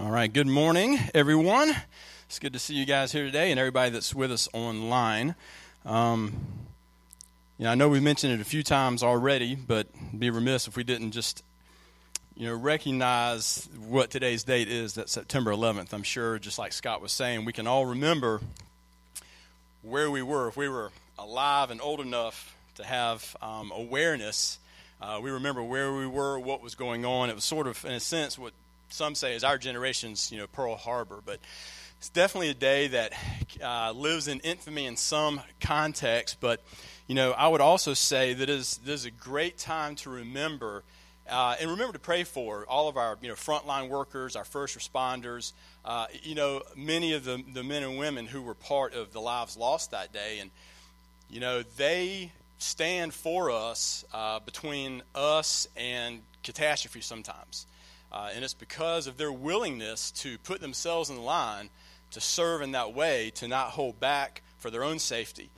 All right, good morning, everyone. It's good to see you guys here today and everybody that's with us online. Um, yeah, I know we've mentioned it a few times already, but be remiss if we didn't just you know recognize what today's date is that September 11th. I'm sure just like Scott was saying, we can all remember where we were if we were alive and old enough to have um, awareness. Uh, we remember where we were, what was going on. It was sort of, in a sense, what some say is our generation's, you know, Pearl Harbor. But it's definitely a day that uh, lives in infamy in some context. But, you know, I would also say that is, this is a great time to remember uh, and remember to pray for all of our, you know, frontline workers, our first responders, uh, you know, many of the, the men and women who were part of the lives lost that day. And, you know, they stand for us uh, between us and catastrophe sometimes. Uh, and it's because of their willingness to put themselves in line to serve in that way, to not hold back for their own safety.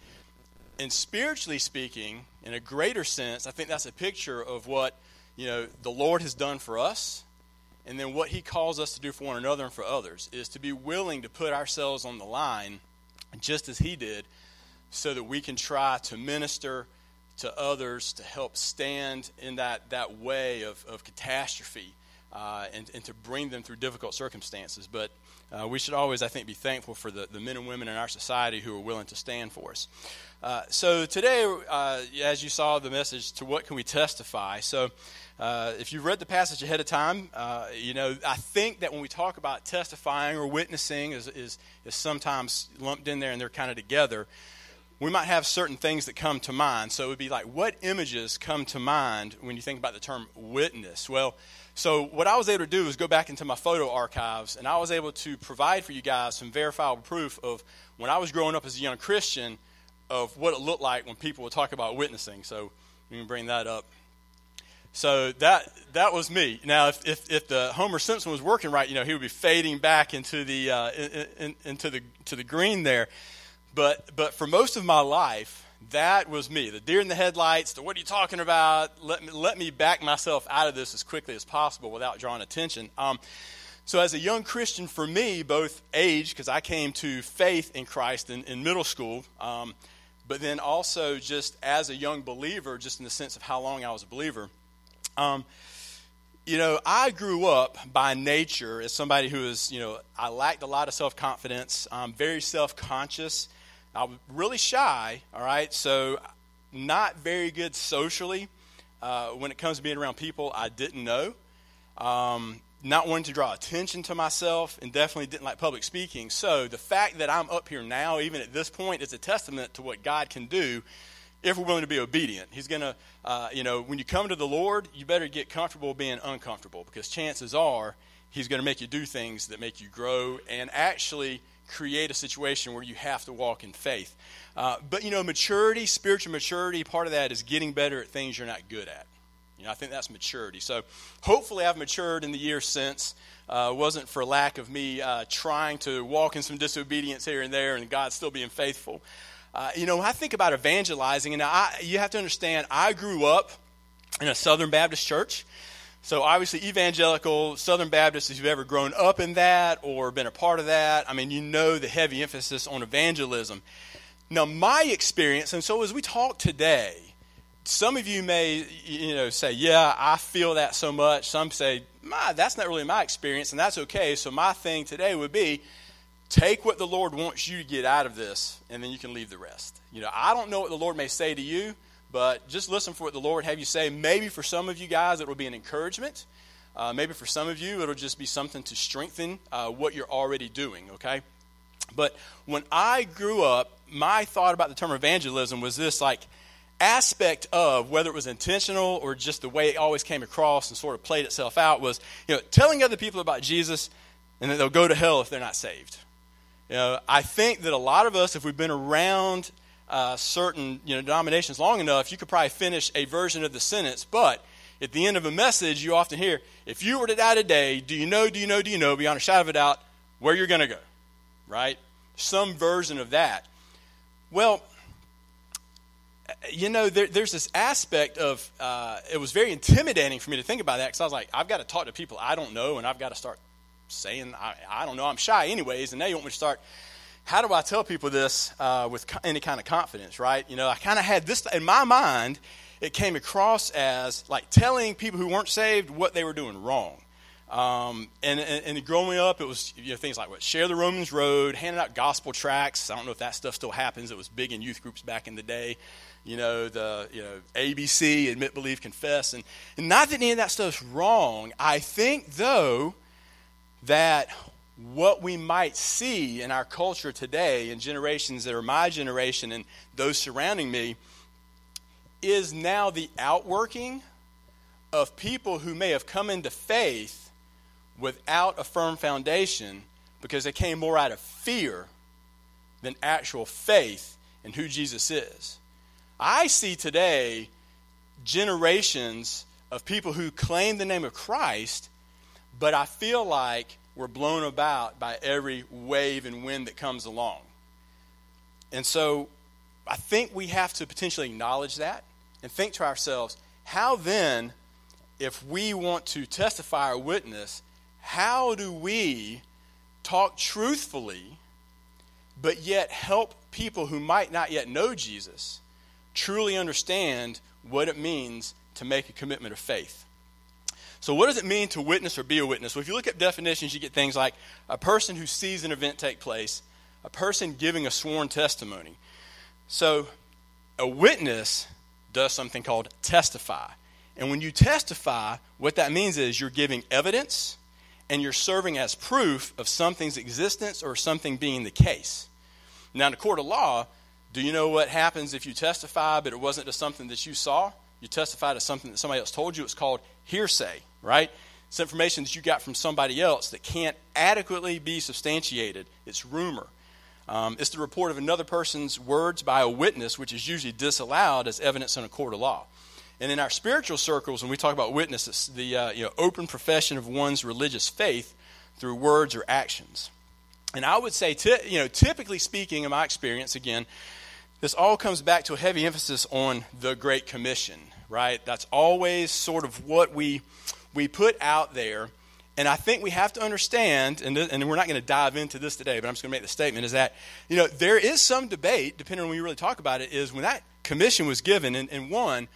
And spiritually speaking, in a greater sense, I think that's a picture of what you know the Lord has done for us, and then what He calls us to do for one another and for others is to be willing to put ourselves on the line, just as He did, so that we can try to minister to others to help stand in that, that way of, of catastrophe uh, and, and to bring them through difficult circumstances. But uh, we should always, I think, be thankful for the, the men and women in our society who are willing to stand for us. Uh, so today, uh, as you saw the message, to what can we testify? So uh, if you read the passage ahead of time, uh, you know, I think that when we talk about testifying or witnessing is, is, is sometimes lumped in there and they're kind of together we might have certain things that come to mind. So it would be like, what images come to mind when you think about the term witness? Well, so what I was able to do was go back into my photo archives, and I was able to provide for you guys some verifiable proof of when I was growing up as a young Christian of what it looked like when people would talk about witnessing. So we can bring that up. So that that was me. Now, if, if, if the Homer Simpson was working right, you know, he would be fading back into the uh, in, in, into the to the green there. But but for most of my life, that was me. The deer in the headlights, the what are you talking about? Let me, let me back myself out of this as quickly as possible without drawing attention. Um, so, as a young Christian, for me, both age, because I came to faith in Christ in, in middle school, um, but then also just as a young believer, just in the sense of how long I was a believer, um, you know, I grew up by nature as somebody who is, you know, I lacked a lot of self confidence, I'm very self conscious. I was really shy, all right, so not very good socially. Uh, when it comes to being around people I didn't know. Um, not wanting to draw attention to myself, and definitely didn't like public speaking. So the fact that I'm up here now, even at this point, is a testament to what God can do if we're willing to be obedient. He's going to, uh, you know, when you come to the Lord, you better get comfortable being uncomfortable because chances are He's going to make you do things that make you grow and actually create a situation where you have to walk in faith. Uh, but, you know, maturity, spiritual maturity, part of that is getting better at things you're not good at. You know, I think that's maturity. So hopefully I've matured in the years since. Uh, wasn't for lack of me uh, trying to walk in some disobedience here and there and God still being faithful. Uh, you know, when I think about evangelizing, and I, you have to understand, I grew up in a Southern Baptist church. So obviously, evangelical Southern Baptists, if you've ever grown up in that or been a part of that, I mean, you know the heavy emphasis on evangelism. Now, my experience, and so as we talk today, some of you may, you know, say, "Yeah, I feel that so much." Some say, "My, that's not really my experience," and that's okay. So my thing today would be, take what the Lord wants you to get out of this, and then you can leave the rest. You know, I don't know what the Lord may say to you. But just listen for what the Lord have you say. Maybe for some of you guys, it will be an encouragement. Uh, maybe for some of you, it'll just be something to strengthen uh, what you're already doing, okay? But when I grew up, my thought about the term evangelism was this like aspect of whether it was intentional or just the way it always came across and sort of played itself out was, you know, telling other people about Jesus and that they'll go to hell if they're not saved. You know, I think that a lot of us, if we've been around uh, certain you know, denominations long enough, you could probably finish a version of the sentence. But at the end of a message, you often hear, if you were to die today, do you know, do you know, do you know, beyond a shadow of a doubt, where you're going to go? Right? Some version of that. Well, you know, there, there's this aspect of, uh, it was very intimidating for me to think about that because I was like, I've got to talk to people I don't know and I've got to start saying, I, I don't know, I'm shy anyways, and now you want me to start. How do I tell people this uh, with any kind of confidence, right? You know, I kind of had this in my mind, it came across as like telling people who weren't saved what they were doing wrong. Um, and, and, and, growing up, it was you know, things like what share the Romans road, handing out gospel tracts. I don't know if that stuff still happens. It was big in youth groups back in the day. You know the you know ABC, admit, believe, confess, and, and not that any of that stuff's wrong. I think though that what we might see in our culture today, in generations that are my generation and those surrounding me, is now the outworking of people who may have come into faith without a firm foundation because they came more out of fear than actual faith in who Jesus is. I see today generations of people who claim the name of Christ, but I feel like we're blown about by every wave and wind that comes along. And so I think we have to potentially acknowledge that and think to ourselves, how then, if we want to testify or witness, how do we talk truthfully, but yet help people who might not yet know Jesus truly understand what it means to make a commitment of faith? So, what does it mean to witness or be a witness? Well, if you look at definitions, you get things like a person who sees an event take place, a person giving a sworn testimony. So, a witness does something called testify. And when you testify, what that means is you're giving evidence and you're serving as proof of something's existence or something being the case. Now, in a court of law, do you know what happens if you testify, but it wasn't to something that you saw? You testify to something that somebody else told you. It's called hearsay, right? It's information that you got from somebody else that can't adequately be substantiated. It's rumor. Um, it's the report of another person's words by a witness, which is usually disallowed as evidence in a court of law. And in our spiritual circles, when we talk about witnesses, the uh, you know, open profession of one's religious faith through words or actions. And I would say, t- you know, typically speaking, in my experience, again, this all comes back to a heavy emphasis on the Great Commission, right? That's always sort of what we we put out there. And I think we have to understand, and, and we're not going to dive into this today, but I'm just going to make the statement, is that, you know, there is some debate, depending on when you really talk about it, is when that commission was given, and, and one,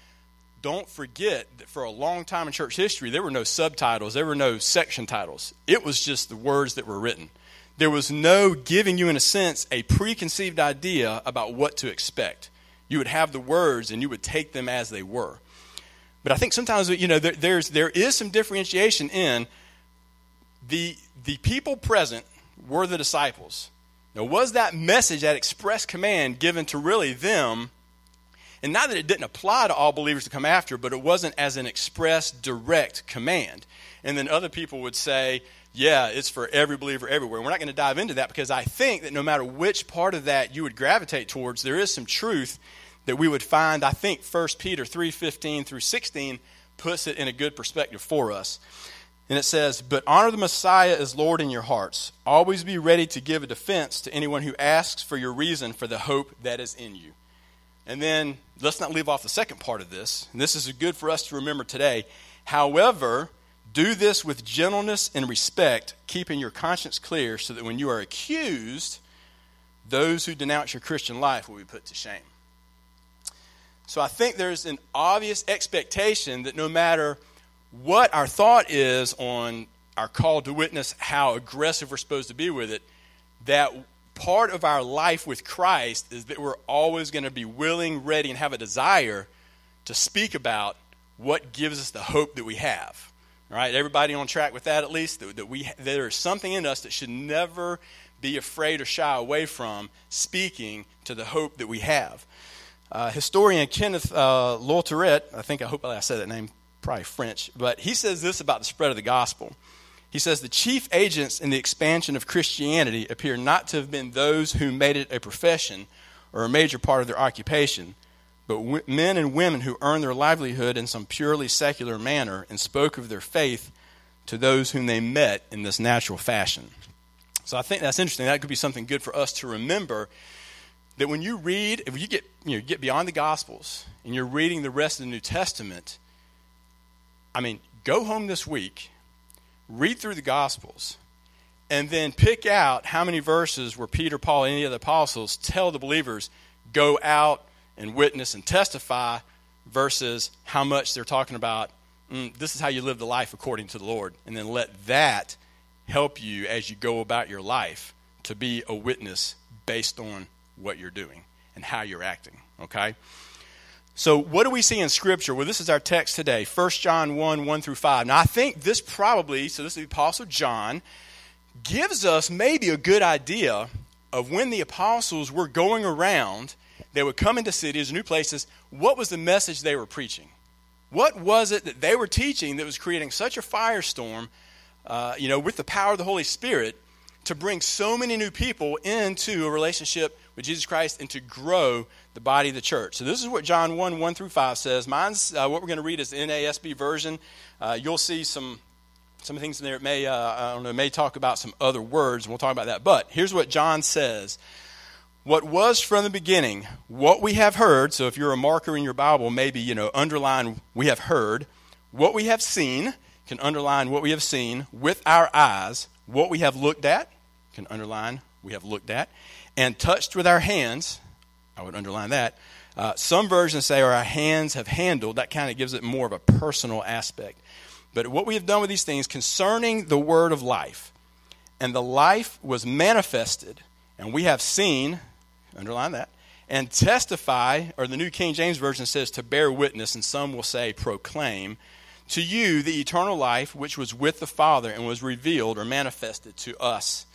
don't forget that for a long time in church history, there were no subtitles, there were no section titles. It was just the words that were written. There was no giving you, in a sense, a preconceived idea about what to expect. You would have the words and you would take them as they were. But I think sometimes, you know, there, there's, there is some differentiation in the, the people present were the disciples. Now, was that message, that express command given to really them and not that it didn't apply to all believers to come after, but it wasn't as an express, direct command. And then other people would say, yeah, it's for every believer everywhere. We're not going to dive into that because I think that no matter which part of that you would gravitate towards, there is some truth that we would find. I think 1 Peter 3:15 through 16 puts it in a good perspective for us. And it says, But honor the Messiah as Lord in your hearts. Always be ready to give a defense to anyone who asks for your reason for the hope that is in you. And then let's not leave off the second part of this. And this is good for us to remember today. However, do this with gentleness and respect, keeping your conscience clear, so that when you are accused, those who denounce your Christian life will be put to shame. So I think there's an obvious expectation that no matter what our thought is on our call to witness, how aggressive we're supposed to be with it, that part of our life with Christ is that we're always going to be willing, ready, and have a desire to speak about what gives us the hope that we have. All right, everybody on track with that at least? That, that we, there is something in us that should never be afraid or shy away from speaking to the hope that we have. Uh, historian Kenneth uh, I think I hope I said that name, probably French, but he says this about the spread of the gospel. He says the chief agents in the expansion of Christianity appear not to have been those who made it a profession or a major part of their occupation, but w- men and women who earned their livelihood in some purely secular manner and spoke of their faith to those whom they met in this natural fashion. So I think that's interesting. That could be something good for us to remember that when you read, if you get, you know, get beyond the Gospels and you're reading the rest of the New Testament, I mean, go home this week read through the Gospels and then pick out how many verses where Peter, Paul, any of the apostles tell the believers, go out and witness and testify, versus how much they're talking about, mm, this is how you live the life according to the Lord. And then let that help you as you go about your life to be a witness based on what you're doing and how you're acting. Okay? So, what do we see in Scripture? Well, this is our text today 1 John 1 1 through 5. Now, I think this probably, so this is the Apostle John, gives us maybe a good idea of when the apostles were going around, they would come into cities, new places, what was the message they were preaching? What was it that they were teaching that was creating such a firestorm, uh, you know, with the power of the Holy Spirit to bring so many new people into a relationship with Jesus Christ and to grow the body of the church. So this is what John 1, 1 through 5 says. Mine's, uh, what we're going to read is the NASB version. Uh, you'll see some, some things in there. It may, uh, I don't know, may talk about some other words, and we'll talk about that. But here's what John says. What was from the beginning, what we have heard, so if you're a marker in your Bible, maybe, you know, underline we have heard, what we have seen, can underline what we have seen with our eyes, what we have looked at, can underline we have looked at, and touched with our hands, I would underline that. Uh, some versions say, or our hands have handled. That kind of gives it more of a personal aspect. But what we have done with these things concerning the word of life, and the life was manifested, and we have seen, underline that, and testify, or the New King James Version says to bear witness, and some will say proclaim, to you the eternal life which was with the Father and was revealed or manifested to us.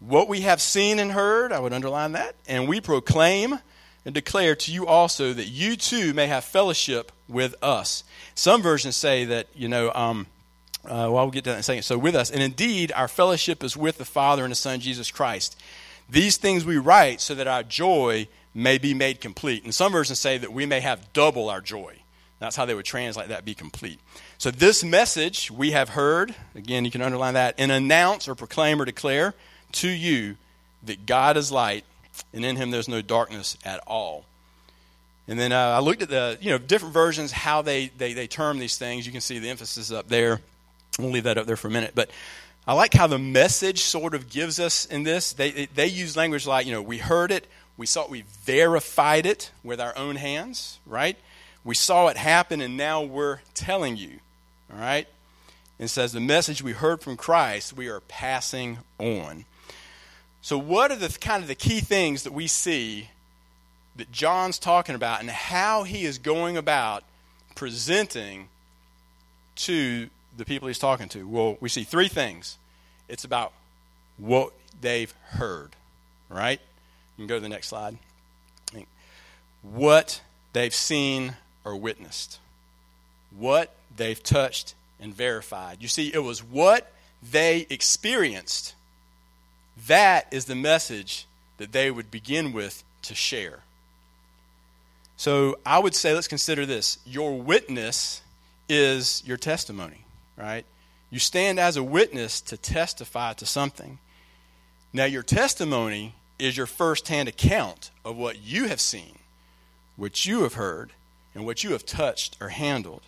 What we have seen and heard, I would underline that, and we proclaim and declare to you also that you too may have fellowship with us. Some versions say that, you know, um, uh, well, we'll get to that in a second. So, with us. And indeed, our fellowship is with the Father and the Son, Jesus Christ. These things we write so that our joy may be made complete. And some versions say that we may have double our joy. That's how they would translate that, be complete. So, this message we have heard, again, you can underline that, and announce or proclaim or declare to you that God is light, and in him there's no darkness at all. And then uh, I looked at the you know different versions how they, they they term these things. You can see the emphasis up there. We'll leave that up there for a minute, but I like how the message sort of gives us in this. They they use language like you know we heard it, we saw it, we verified it with our own hands, right? We saw it happen, and now we're telling you, all right. And says the message we heard from Christ we are passing on. So, what are the kind of the key things that we see that John's talking about and how he is going about presenting to the people he's talking to? Well, we see three things. It's about what they've heard, right? You can go to the next slide. What they've seen or witnessed, what they've touched and verified. You see, it was what they experienced that is the message that they would begin with to share. So I would say, let's consider this. Your witness is your testimony, right? You stand as a witness to testify to something. Now, your testimony is your firsthand account of what you have seen, what you have heard, and what you have touched or handled.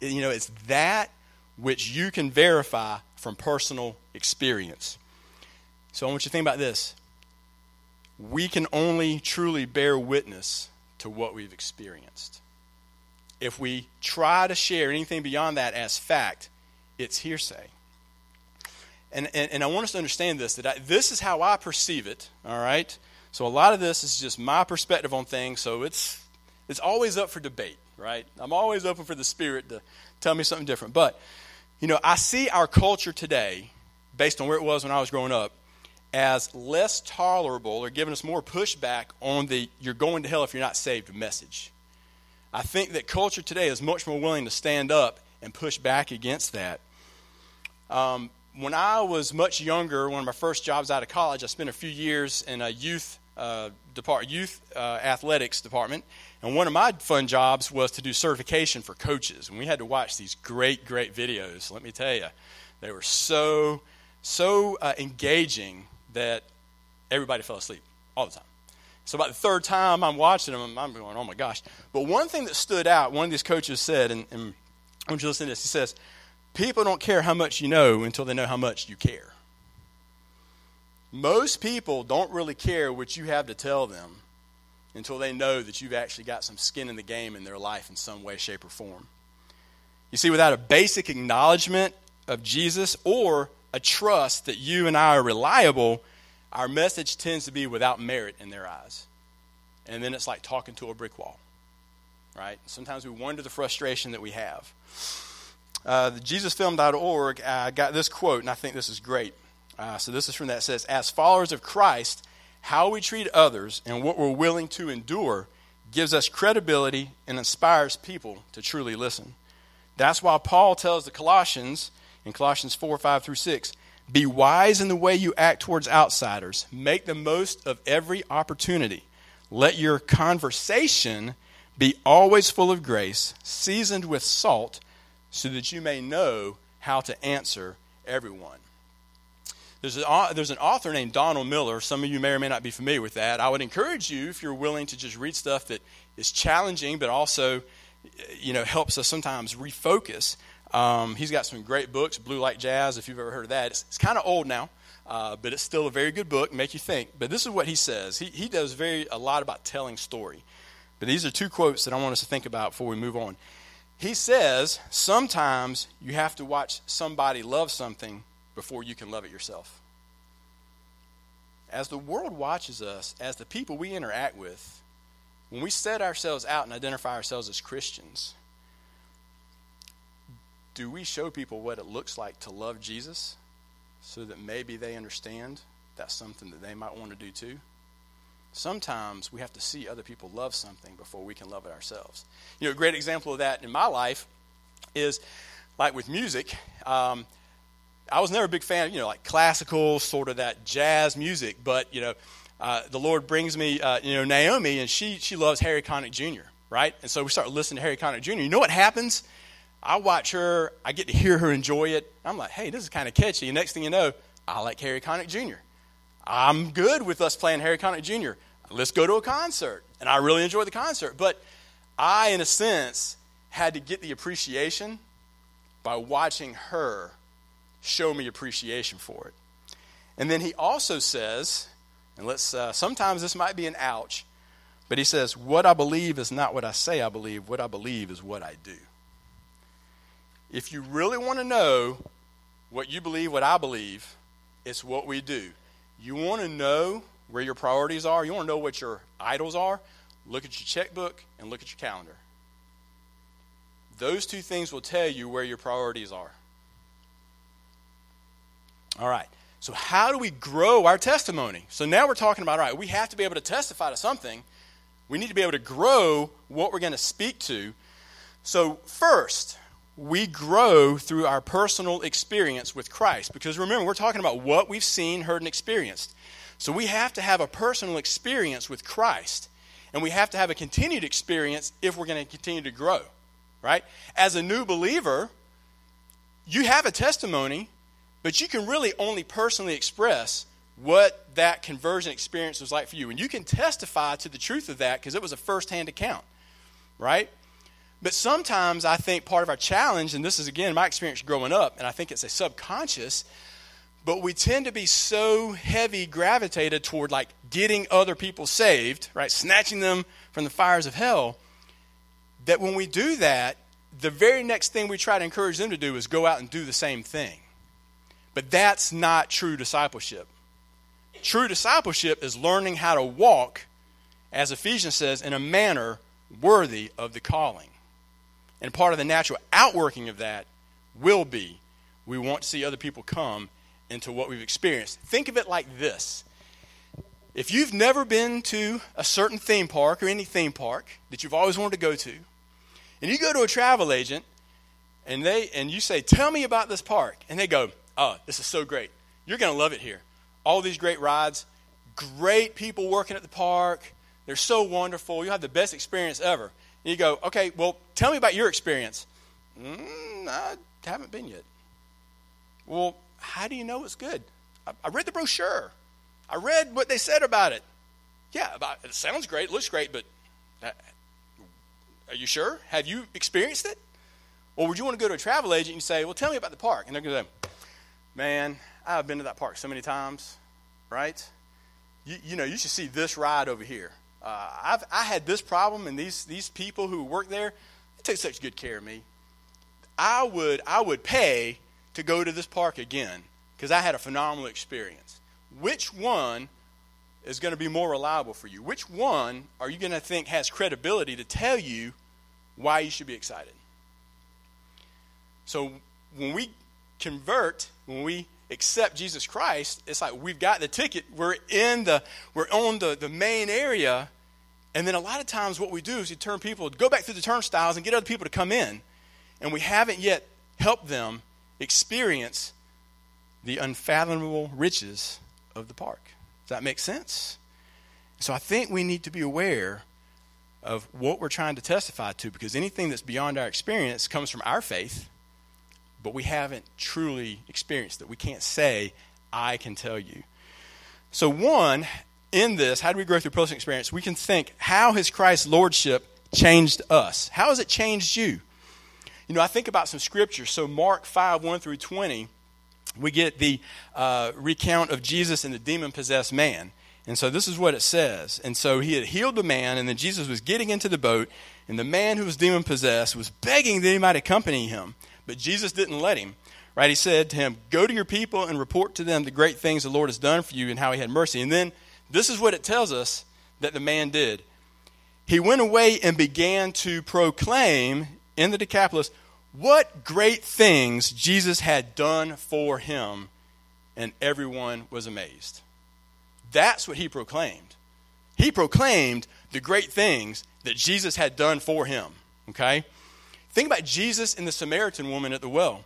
You know, it's that which you can verify from personal experience. So I want you to think about this. We can only truly bear witness to what we've experienced. If we try to share anything beyond that as fact, it's hearsay. And, and, and I want us to understand this that I, this is how I perceive it, all right? So a lot of this is just my perspective on things, so it's, it's always up for debate, right? I'm always open for the Spirit to tell me something different. But, you know, I see our culture today, based on where it was when I was growing up, as less tolerable or giving us more pushback on the you're going to hell if you're not saved message. I think that culture today is much more willing to stand up and push back against that. Um, when I was much younger, one of my first jobs out of college, I spent a few years in a youth uh, depart, youth uh, athletics department, and one of my fun jobs was to do certification for coaches. And we had to watch these great, great videos. Let me tell you, they were so so uh, engaging that everybody fell asleep all the time. So about the third time I'm watching them, I'm going, oh my gosh. But one thing that stood out, one of these coaches said, and, and I want you to listen to this. He says, people don't care how much you know until they know how much you care. Most people don't really care what you have to tell them until they know that you've actually got some skin in the game in their life in some way, shape, or form. You see, without a basic acknowledgement of Jesus or a trust that you and I are reliable, our message tends to be without merit in their eyes. And then it's like talking to a brick wall, right? Sometimes we wonder the frustration that we have. Uh, the JesusFilm.org uh, got this quote, and I think this is great. Uh, so this is from that. It says, As followers of Christ, how we treat others and what we're willing to endure gives us credibility and inspires people to truly listen. That's why Paul tells the Colossians in Colossians 4 5 through 6 be wise in the way you act towards outsiders, make the most of every opportunity. Let your conversation be always full of grace, seasoned with salt, so that you may know how to answer everyone. There's, there's an author named Donald Miller. Some of you may or may not be familiar with that. I would encourage you, if you're willing to just read stuff that is challenging, but also you know, helps us sometimes refocus. Um, he's got some great books, Blue Like Jazz, if you've ever heard of that. It's, it's kind of old now, uh, but it's still a very good book, make you think. But this is what he says. He, he does very a lot about telling story. But these are two quotes that I want us to think about before we move on. He says, sometimes you have to watch somebody love something before you can love it yourself. As the world watches us, as the people we interact with, when we set ourselves out and identify ourselves as Christians, do we show people what it looks like to love Jesus so that maybe they understand that's something that they might want to do too? Sometimes we have to see other people love something before we can love it ourselves. You know, a great example of that in my life is like with music. Um, I was never a big fan of, you know, like classical, sort of that jazz music, but, you know, uh, the Lord brings me, uh, you know, Naomi, and she, she loves Harry Connick Jr., right? And so we start listening to Harry Connick Jr. You know what happens? I watch her, I get to hear her enjoy it. I'm like, hey, this is kind of catchy. And next thing you know, I like Harry Connick Jr. I'm good with us playing Harry Connick Jr. Let's go to a concert. And I really enjoy the concert. But I, in a sense, had to get the appreciation by watching her show me appreciation for it. And then he also says, and let's, uh, sometimes this might be an ouch, but he says, What I believe is not what I say I believe. What I believe is what I do. If you really want to know what you believe, what I believe, it's what we do. You want to know where your priorities are, you want to know what your idols are, look at your checkbook and look at your calendar. Those two things will tell you where your priorities are. All right. So, how do we grow our testimony? So, now we're talking about, all right, we have to be able to testify to something. We need to be able to grow what we're going to speak to. So, first, we grow through our personal experience with Christ. Because remember, we're talking about what we've seen, heard, and experienced. So, we have to have a personal experience with Christ. And we have to have a continued experience if we're going to continue to grow, right? As a new believer, you have a testimony but you can really only personally express what that conversion experience was like for you. And you can testify to the truth of that because it was a firsthand account, right? But sometimes I think part of our challenge, and this is again my experience growing up, and I think it's a subconscious, but we tend to be so heavy gravitated toward like getting other people saved, right? Snatching them from the fires of hell, that when we do that, the very next thing we try to encourage them to do is go out and do the same thing. But that's not true discipleship. True discipleship is learning how to walk, as Ephesians says, in a manner worthy of the calling. And part of the natural outworking of that will be we want to see other people come into what we've experienced. Think of it like this if you've never been to a certain theme park or any theme park that you've always wanted to go to, and you go to a travel agent and they and you say, "Tell me about this park," and they go, oh, this is so great. You're going to love it here. All these great rides, great people working at the park. They're so wonderful. You'll have the best experience ever. You go, okay, well, tell me about your experience. Mm, I haven't been yet. Well, how do you know it's good? I, I read the brochure. I read what they said about it. Yeah, about, it sounds great, looks great, but uh, are you sure? Have you experienced it? Or would you want to go to a travel agent and say, well, tell me about the park? And they're going to say, Man, I've been to that park so many times. right? You, you know, you should see this ride over here. Uh, I've, I had this problem, and these, these people who work there, they take such good care of me. I would, I would pay to go to this park again because I had a phenomenal experience. Which one is going to be more reliable for you? Which one are you going to think has credibility to tell you why you should be excited? So when we convert, when we accept Jesus Christ, it's like we've got the ticket, we're in the we're on the, the main area, and then a lot of times what we do is we turn people go back through the turnstiles and get other people to come in. And we haven't yet helped them experience the unfathomable riches of the park. Does that make sense? So I think we need to be aware of what we're trying to testify to because anything that's beyond our experience comes from our faith, but we haven't truly experienced it. We can't say, I can tell you. So, one, in this, how do we grow through personal experience? We can think, how has Christ's lordship changed us? How has it changed you? You know, I think about some scripture. So, Mark 5 1 through 20, we get the uh, recount of Jesus and the demon possessed man. And so, this is what it says. And so, he had healed the man, and then Jesus was getting into the boat, and the man who was demon possessed was begging that he might accompany him. But Jesus didn't let him. Right? He said to him, Go to your people and report to them the great things the Lord has done for you and how he had mercy. And then, this is what it tells us that the man did. He went away and began to proclaim in the Decapolis what great things Jesus had done for him, and everyone was amazed. That's what he proclaimed. He proclaimed the great things that Jesus had done for him. Okay? Think about Jesus and the Samaritan woman at the well.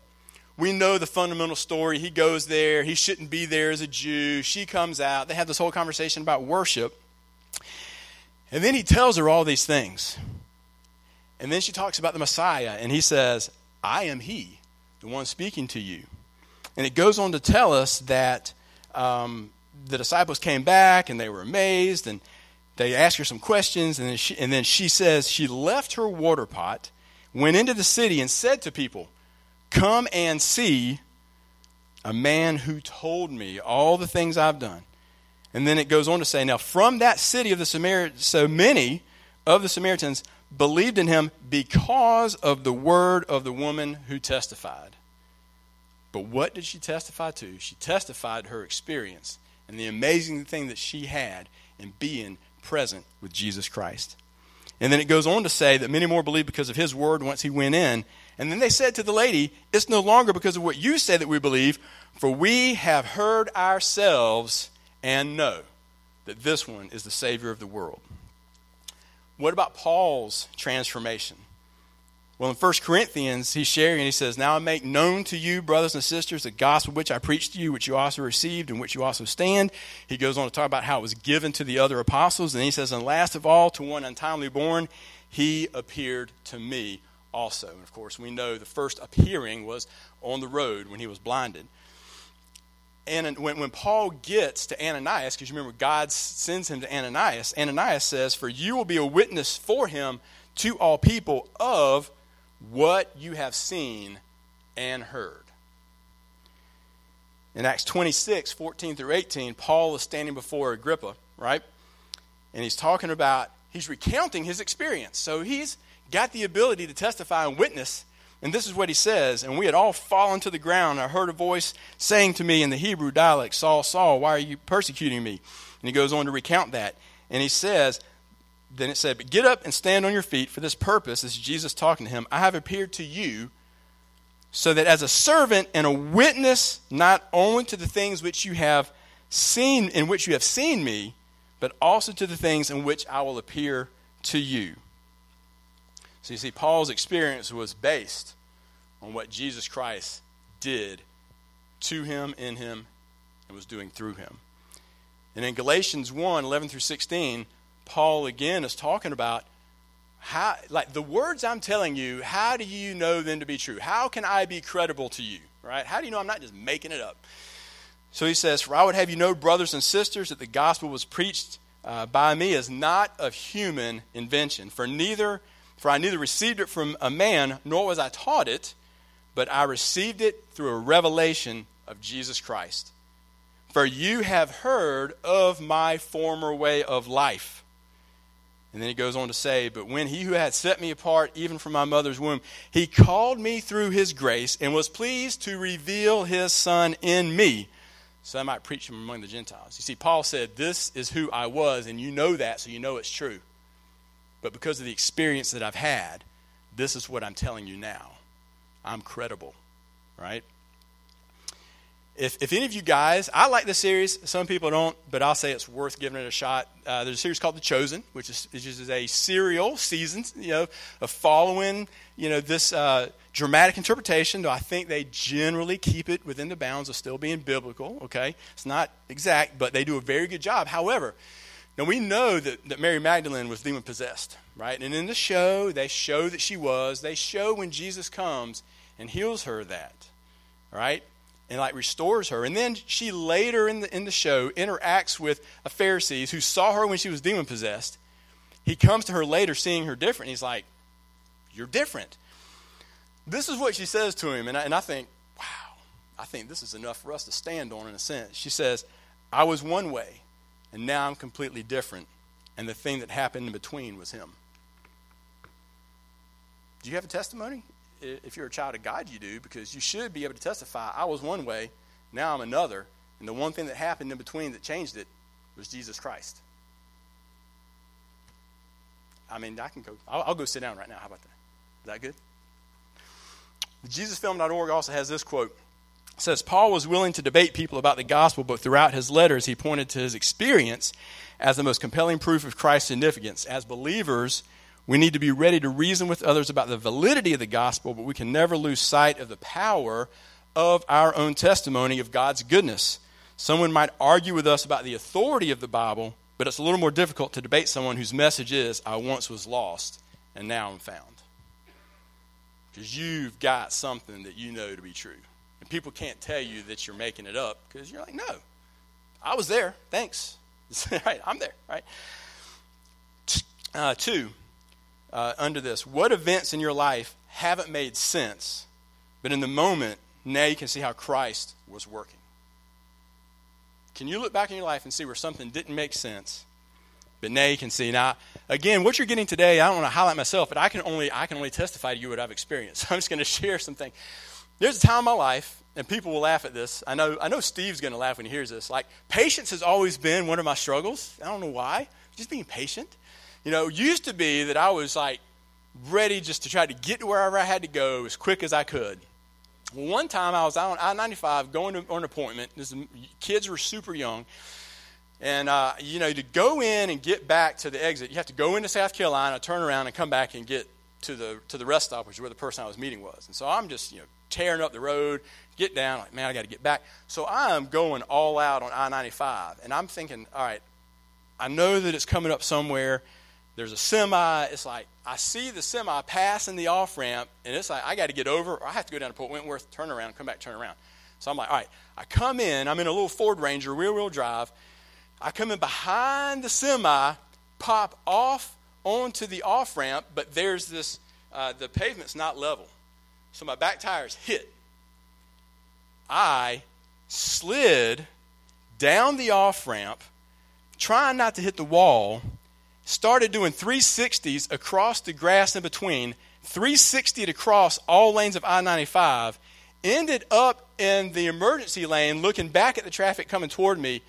We know the fundamental story. He goes there. He shouldn't be there as a Jew. She comes out. They have this whole conversation about worship. And then he tells her all these things. And then she talks about the Messiah, and he says, I am he, the one speaking to you. And it goes on to tell us that um, the disciples came back and they were amazed, and they asked her some questions, and then, she, and then she says she left her water pot, went into the city, and said to people, Come and see a man who told me all the things I've done. And then it goes on to say, Now from that city of the Samaritans, so many of the Samaritans believed in him because of the word of the woman who testified. But what did she testify to? She testified her experience and the amazing thing that she had in being present with Jesus Christ. And then it goes on to say that many more believed because of his word once he went in. And then they said to the lady, It's no longer because of what you say that we believe, for we have heard ourselves and know that this one is the Savior of the world. What about Paul's transformation? Well, in 1 Corinthians, he's sharing and he says, Now I make known to you, brothers and sisters, the gospel which I preached to you, which you also received, and which you also stand. He goes on to talk about how it was given to the other apostles. And he says, And last of all, to one untimely born, he appeared to me also. And of course, we know the first appearing was on the road when he was blinded and when, when Paul gets to Ananias, because you remember God sends him to Ananias, Ananias says, For you will be a witness for him to all people of what you have seen and heard. In Acts 26, 14 through 18, Paul is standing before Agrippa, right? And he's talking about, he's recounting his experience. So he's got the ability to testify and witness and this is what he says And we had all fallen to the ground. and I heard a voice saying to me in the Hebrew dialect, Saul, Saul, why are you persecuting me? And he goes on to recount that. And he says, Then it said, But get up and stand on your feet for this purpose. This is Jesus talking to him. I have appeared to you so that as a servant and a witness, not only to the things which you have seen, in which you have seen me, but also to the things in which I will appear to you. So you see, Paul's experience was based on what Jesus Christ did to him, in him, and was doing through him. And in Galatians 1 11 through 16, Paul again is talking about how, like the words I'm telling you, how do you know them to be true? How can I be credible to you? Right? How do you know I'm not just making it up? So he says, For I would have you know, brothers and sisters, that the gospel was preached uh, by me as not of human invention. For neither for I neither received it from a man, nor was I taught it, but I received it through a revelation of Jesus Christ. for you have heard of my former way of life. And then he goes on to say, But when he who had set me apart, even from my mother's womb, he called me through his grace and was pleased to reveal his son in me, so I might preach him among the Gentiles. You see, Paul said, This is who I was, and you know that, so you know it's true. But because of the experience that I've had, this is what I'm telling you now. I'm credible, right? If, if any of you guys, I like this series. Some people don't, but I'll say it's worth giving it a shot. Uh, there's a series called The Chosen, which is, which is a serial season, you know, of following, you know, this uh, dramatic interpretation. Though I think they generally keep it within the bounds of still being biblical. Okay, it's not exact, but they do a very good job. However, now we know that, that Mary Magdalene was demon possessed, right? And in the show, they show that she was. They show when Jesus comes and heals her that, right? And like restores her. And then she later in the, in the show interacts with a Pharisee who saw her when she was demon possessed. He comes to her later seeing her different. He's like, You're different. This is what she says to him. And I, and I think, wow, I think this is enough for us to stand on in a sense. She says, I was one way, and now I'm completely different. And the thing that happened in between was him. Do you have a testimony? If you're a child of God, you do, because you should be able to testify. I was one way, now I'm another. And the one thing that happened in between that changed it was Jesus Christ. I mean, I can go, I'll, I'll go sit down right now. How about that? Is that good? JesusFilm.org also has this quote. It says, Paul was willing to debate people about the gospel, but throughout his letters, he pointed to his experience as the most compelling proof of Christ's significance. As believers, we need to be ready to reason with others about the validity of the gospel, but we can never lose sight of the power of our own testimony of God's goodness. Someone might argue with us about the authority of the Bible, but it's a little more difficult to debate someone whose message is, I once was lost and now I'm found. Because you've got something that you know to be true. And people can't tell you that you're making it up because you're like, no, I was there. Thanks. right, I'm there, right? Uh, two, uh, under this. What events in your life haven't made sense, but in the moment, now you can see how Christ was working? Can you look back in your life and see where something didn't make sense, but now you can see? Now, again, what you're getting today, I don't want to highlight myself, but I can only I can only testify to you what I've experienced. I'm just going to share something. There's a time in my life, and people will laugh at this. I know I know Steve's going to laugh when he hears this. Like patience has always been one of my struggles. I don't know why. Just being patient. You know, it used to be that I was like ready just to try to get to wherever I had to go as quick as I could. One time I was out on I 95 going to, on an appointment. This, kids were super young. And, uh, you know, to go in and get back to the exit, you have to go into South Carolina, turn around, and come back and get to the, to the rest stop, which is where the person I was meeting was. And so I'm just, you know, tearing up the road, get down, like, man, I got to get back. So I'm going all out on I 95. And I'm thinking, all right, I know that it's coming up somewhere there's a semi. It's like I see the semi passing the off ramp, and it's like I got to get over, or I have to go down to Port Wentworth, turn around, come back, turn around. So I'm like, all right. I come in. I'm in a little Ford Ranger, rear wheel drive. I come in behind the semi, pop off onto the off ramp, but there's this. Uh, the pavement's not level, so my back tires hit. I slid down the off ramp, trying not to hit the wall started doing 360s across the grass in between, 360 across all lanes of I 95, ended up in the emergency lane looking back at the traffic coming toward me.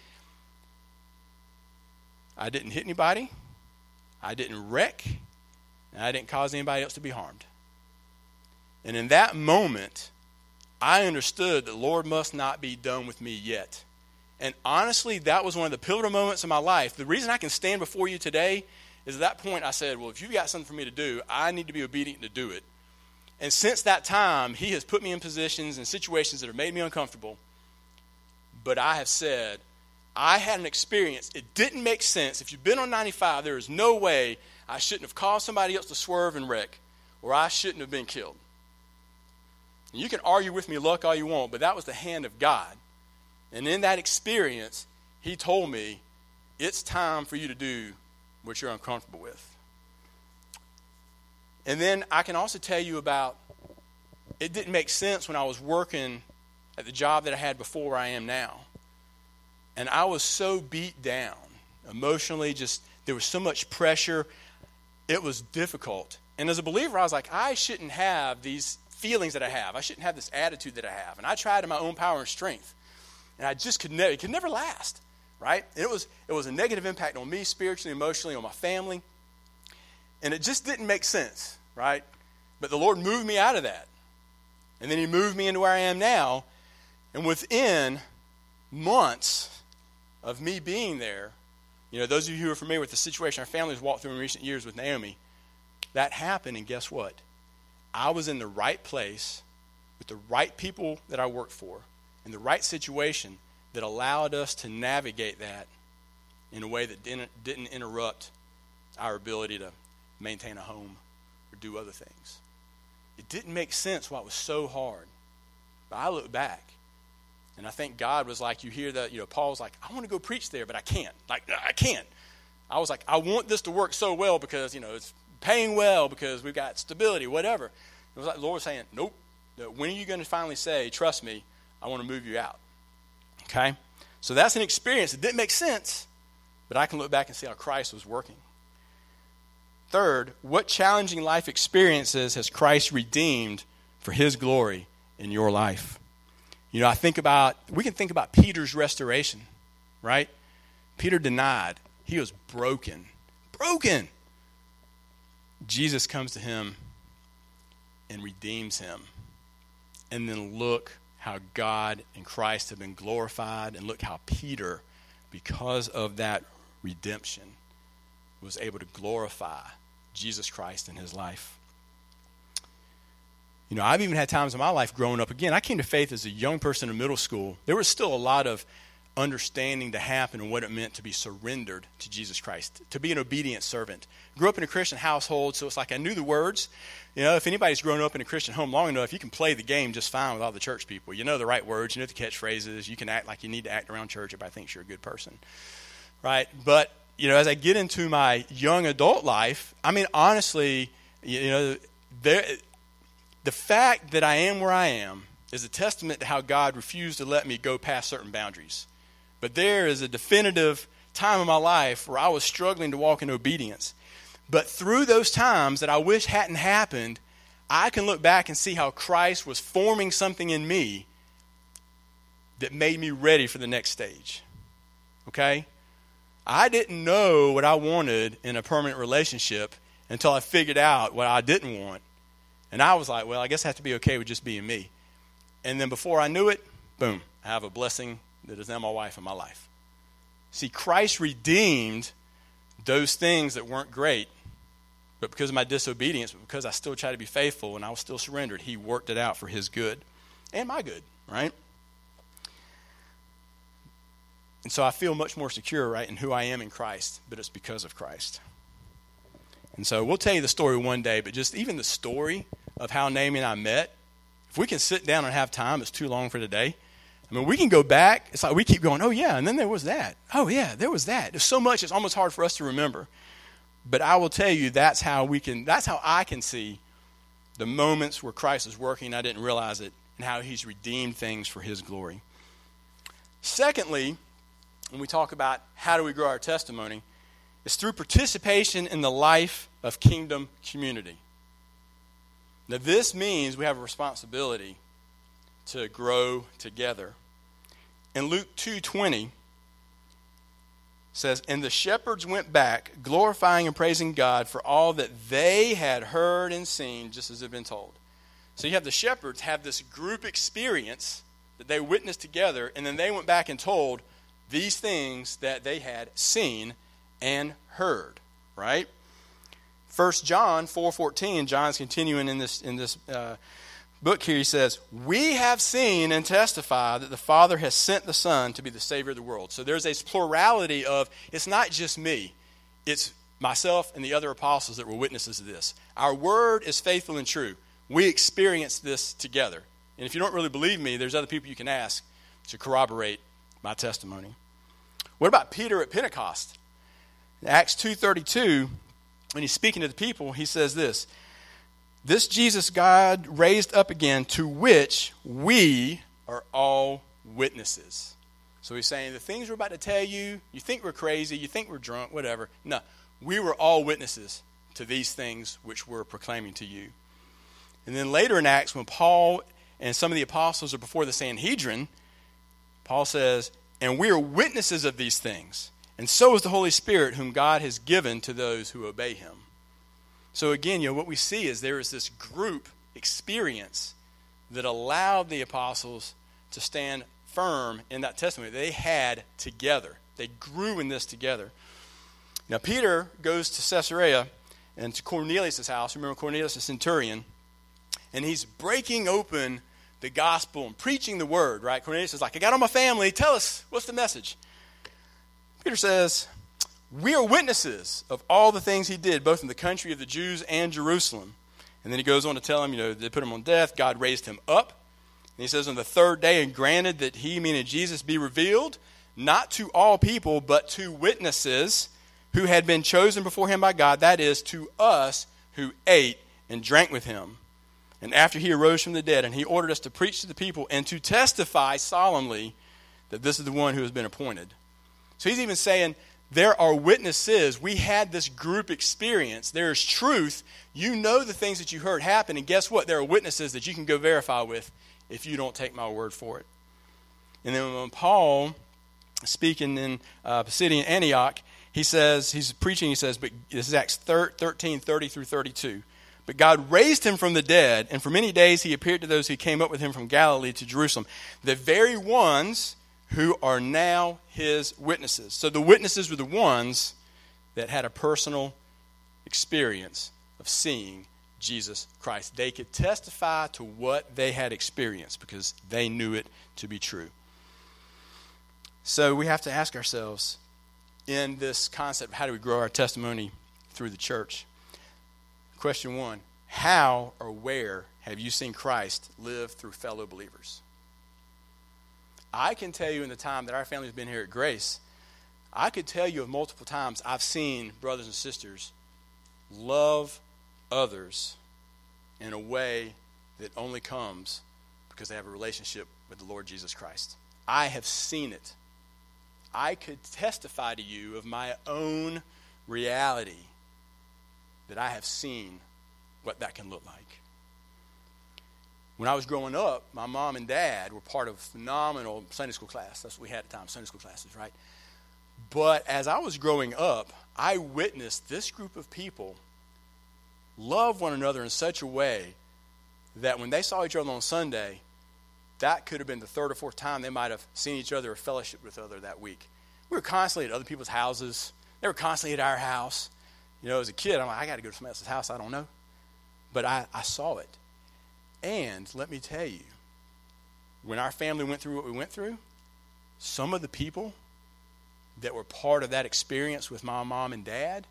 I didn't hit anybody, I didn't wreck, and I didn't cause anybody else to be harmed. And in that moment, I understood that Lord must not be done with me yet. And honestly, that was one of the pivotal moments in my life. The reason I can stand before you today is at that point I said, Well, if you've got something for me to do, I need to be obedient to do it. And since that time, He has put me in positions and situations that have made me uncomfortable. But I have said, I had an experience. It didn't make sense. If you've been on 95, there is no way I shouldn't have caused somebody else to swerve and wreck, or I shouldn't have been killed. And you can argue with me luck all you want, but that was the hand of God. And in that experience, he told me, it's time for you to do what you're uncomfortable with. And then I can also tell you about it didn't make sense when I was working at the job that I had before where I am now. And I was so beat down emotionally, just there was so much pressure. It was difficult. And as a believer, I was like, I shouldn't have these feelings that I have. I shouldn't have this attitude that I have. And I tried in my own power and strength. And I just could never, it could never last, right? And it was, it was a negative impact on me spiritually, emotionally, on my family. And it just didn't make sense, right? But the Lord moved me out of that. And then He moved me into where I am now. And within months of me being there, you know, those of you who are familiar with the situation our families walked through in recent years with Naomi, that happened, and guess what? I was in the right place with the right people that I worked for in the right situation that allowed us to navigate that in a way that didn't, didn't interrupt our ability to maintain a home or do other things. It didn't make sense why it was so hard. But I look back and I think God was like, you hear that, you know, Paul's like, I want to go preach there, but I can't. Like, I can't. I was like, I want this to work so well because, you know, it's paying well because we've got stability, whatever. It was like the Lord was saying, nope. When are you going to finally say, trust me, I want to move you out? Okay? So that's an experience. It didn't make sense, but I can look back and see how Christ was working. Third, what challenging life experiences has Christ redeemed for his glory in your life? You know, I think about, we can think about Peter's restoration, right? Peter denied. He was broken. Broken. Jesus comes to him and redeems him. And then look how God and Christ have been glorified, and look how Peter, because of that redemption, was able to glorify Jesus Christ in his life. You know, I've even had times in my life growing up. Again, I came to faith as a young person in middle school. There was still a lot of understanding to happen and what it meant to be surrendered to Jesus Christ, to be an obedient servant. Grew up in a Christian household, so it's like I knew the words. You know, if anybody's grown up in a Christian home long enough, you can play the game just fine with all the church people. You know the right words, you know the catchphrases, you can act like you need to act around church if I think you're a good person. Right? But, you know, as I get into my young adult life, I mean, honestly, you know, there, the fact that I am where I am is a testament to how God refused to let me go past certain boundaries. But there is a definitive time in my life where I was struggling to walk in obedience. But through those times that I wish hadn't happened, I can look back and see how Christ was forming something in me that made me ready for the next stage. Okay? I didn't know what I wanted in a permanent relationship until I figured out what I didn't want. And I was like, well, I guess I have to be okay with just being me. And then before I knew it, boom, I have a blessing that is now my wife and my life. See, Christ redeemed those things that weren't great, but because of my disobedience, but because I still tried to be faithful and I was still surrendered, He worked it out for His good and my good, right? And so I feel much more secure, right, in who I am in Christ, but it's because of Christ. And so we'll tell you the story one day, but just even the story of how Naomi and I met, if we can sit down and have time, it's too long for today. I mean, we can go back. It's like we keep going, oh, yeah, and then there was that. Oh, yeah, there was that. There's so much, it's almost hard for us to remember. But I will tell you, that's how we can, that's how I can see the moments where Christ is working, I didn't realize it, and how he's redeemed things for his glory. Secondly, when we talk about how do we grow our testimony, it's through participation in the life of kingdom community. Now, this means we have a responsibility to grow together. In Luke 2:20 says, "And the shepherds went back, glorifying and praising God for all that they had heard and seen, just as had been told." So you have the shepherds have this group experience that they witnessed together, and then they went back and told these things that they had seen and heard. Right? First John 4:14, John's continuing in this in this uh, book here, he says, We have seen and testify that the Father has sent the Son to be the Savior of the world. So there's a plurality of, it's not just me, it's myself and the other apostles that were witnesses of this. Our word is faithful and true. We experience this together. And if you don't really believe me, there's other people you can ask to corroborate my testimony. What about Peter at Pentecost? In Acts 2:32, when he's speaking to the people, he says this, this Jesus God raised up again, to which we are all witnesses. So he's saying the things we're about to tell you, you think we're crazy, you think we're drunk, whatever. No, we were all witnesses to these things which we're proclaiming to you. And then later in Acts, when Paul and some of the apostles are before the Sanhedrin, Paul says, And we are witnesses of these things, and so is the Holy Spirit, whom God has given to those who obey him. So again, you know, what we see is there is this group experience that allowed the apostles to stand firm in that testimony they had together. They grew in this together. Now, Peter goes to Caesarea and to Cornelius' house. Remember, Cornelius, a centurion, and he's breaking open the gospel and preaching the word, right? Cornelius is like, I got all my family. Tell us, what's the message? Peter says, We are witnesses of all the things he did, both in the country of the Jews and Jerusalem. And then he goes on to tell him, you know, they put him on death. God raised him up. And he says, On the third day, and granted that he, meaning Jesus, be revealed, not to all people, but to witnesses who had been chosen before him by God, that is, to us who ate and drank with him. And after he arose from the dead, and he ordered us to preach to the people and to testify solemnly that this is the one who has been appointed. So he's even saying, there are witnesses. We had this group experience. There is truth. You know the things that you heard happen, and guess what? There are witnesses that you can go verify with if you don't take my word for it. And then when Paul, speaking in uh, Pisidian Antioch, he says, he's preaching, he says, but this is Acts 13, 30 through 32. But God raised him from the dead, and for many days he appeared to those who came up with him from Galilee to Jerusalem, the very ones who are now his witnesses. So the witnesses were the ones that had a personal experience of seeing Jesus Christ. They could testify to what they had experienced because they knew it to be true. So we have to ask ourselves in this concept how do we grow our testimony through the church? Question one How or where have you seen Christ live through fellow believers? I can tell you in the time that our family's been here at Grace, I could tell you of multiple times I've seen brothers and sisters love others in a way that only comes because they have a relationship with the Lord Jesus Christ. I have seen it I could testify to you of my own reality that I have seen what that can look like. When I was growing up, my mom and dad were part of phenomenal Sunday school class. That's what we had at the time, Sunday school classes, right? But as I was growing up, I witnessed this group of people love one another in such a way that when they saw each other on Sunday, that could have been the third or fourth time they might have seen each other or fellowship with other that week. We were constantly at other people's houses. They were constantly at our house. You know, as a kid, I'm like, I got to go to somebody else's house. I don't know. But I, I saw it. And let me tell you, when our family went through what we went through, some of the people that were part of that experience with my mom and dad,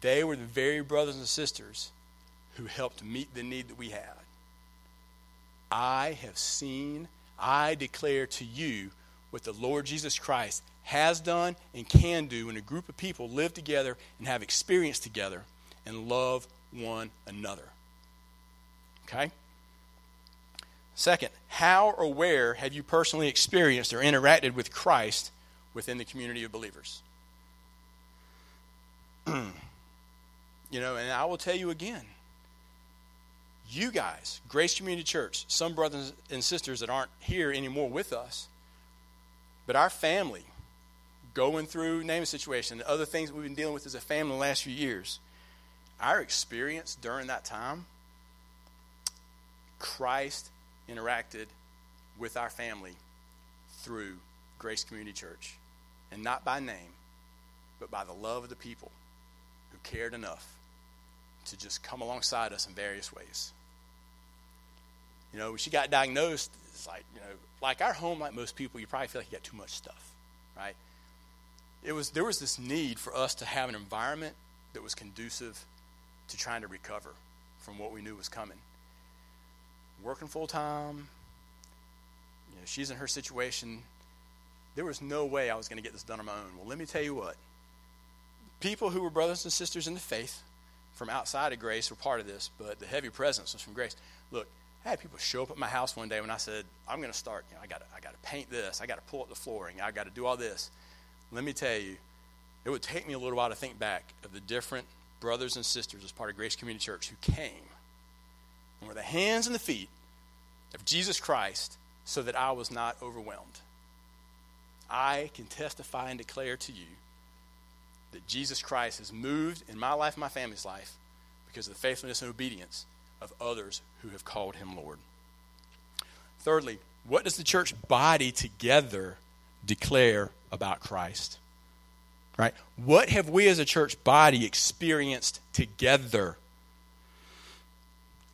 they were the very brothers and sisters who helped meet the need that we had. I have seen, I declare to you what the Lord Jesus Christ has done and can do when a group of people live together and have experience together and love one another. Okay? Second, how or where have you personally experienced or interacted with Christ within the community of believers? you know, and I will tell you again you guys, Grace Community Church, some brothers and sisters that aren't here anymore with us, but our family, going through name situation, and other things we've been dealing with as a family the last few years, our experience during that time, Christ interacted with our family through Grace Community Church. And not by name, but by the love of the people who cared enough to just come alongside us in various ways. You know, when she got diagnosed, it's like, you know, like our home, like most people, you probably feel like you got too much stuff, right? It was there was this need for us to have an environment that was conducive to trying to recover from what we knew was coming. Working full time, you know, she's in her situation. There was no way I was going to get this done on my own. Well, let me tell you what. People who were brothers and sisters in the faith, from outside of grace were part of this, but the heavy presence was from grace. Look, I had people show up at my house one day when I said, I'm going to start, you know, I got I got to paint this. I got to pull up the flooring. I got to do all this. Let me tell you, it would take me a little while to think back of the different brothers and sisters as part of Grace Community Church who came and were the hands and the feet of Jesus Christ so that I was not overwhelmed. I can testify and declare to you that Jesus Christ has moved in my life and my family's life because of the faithfulness and obedience of others who have called him Lord. Thirdly, what does the church body together declare about Christ? Right? What have we as a church body experienced together?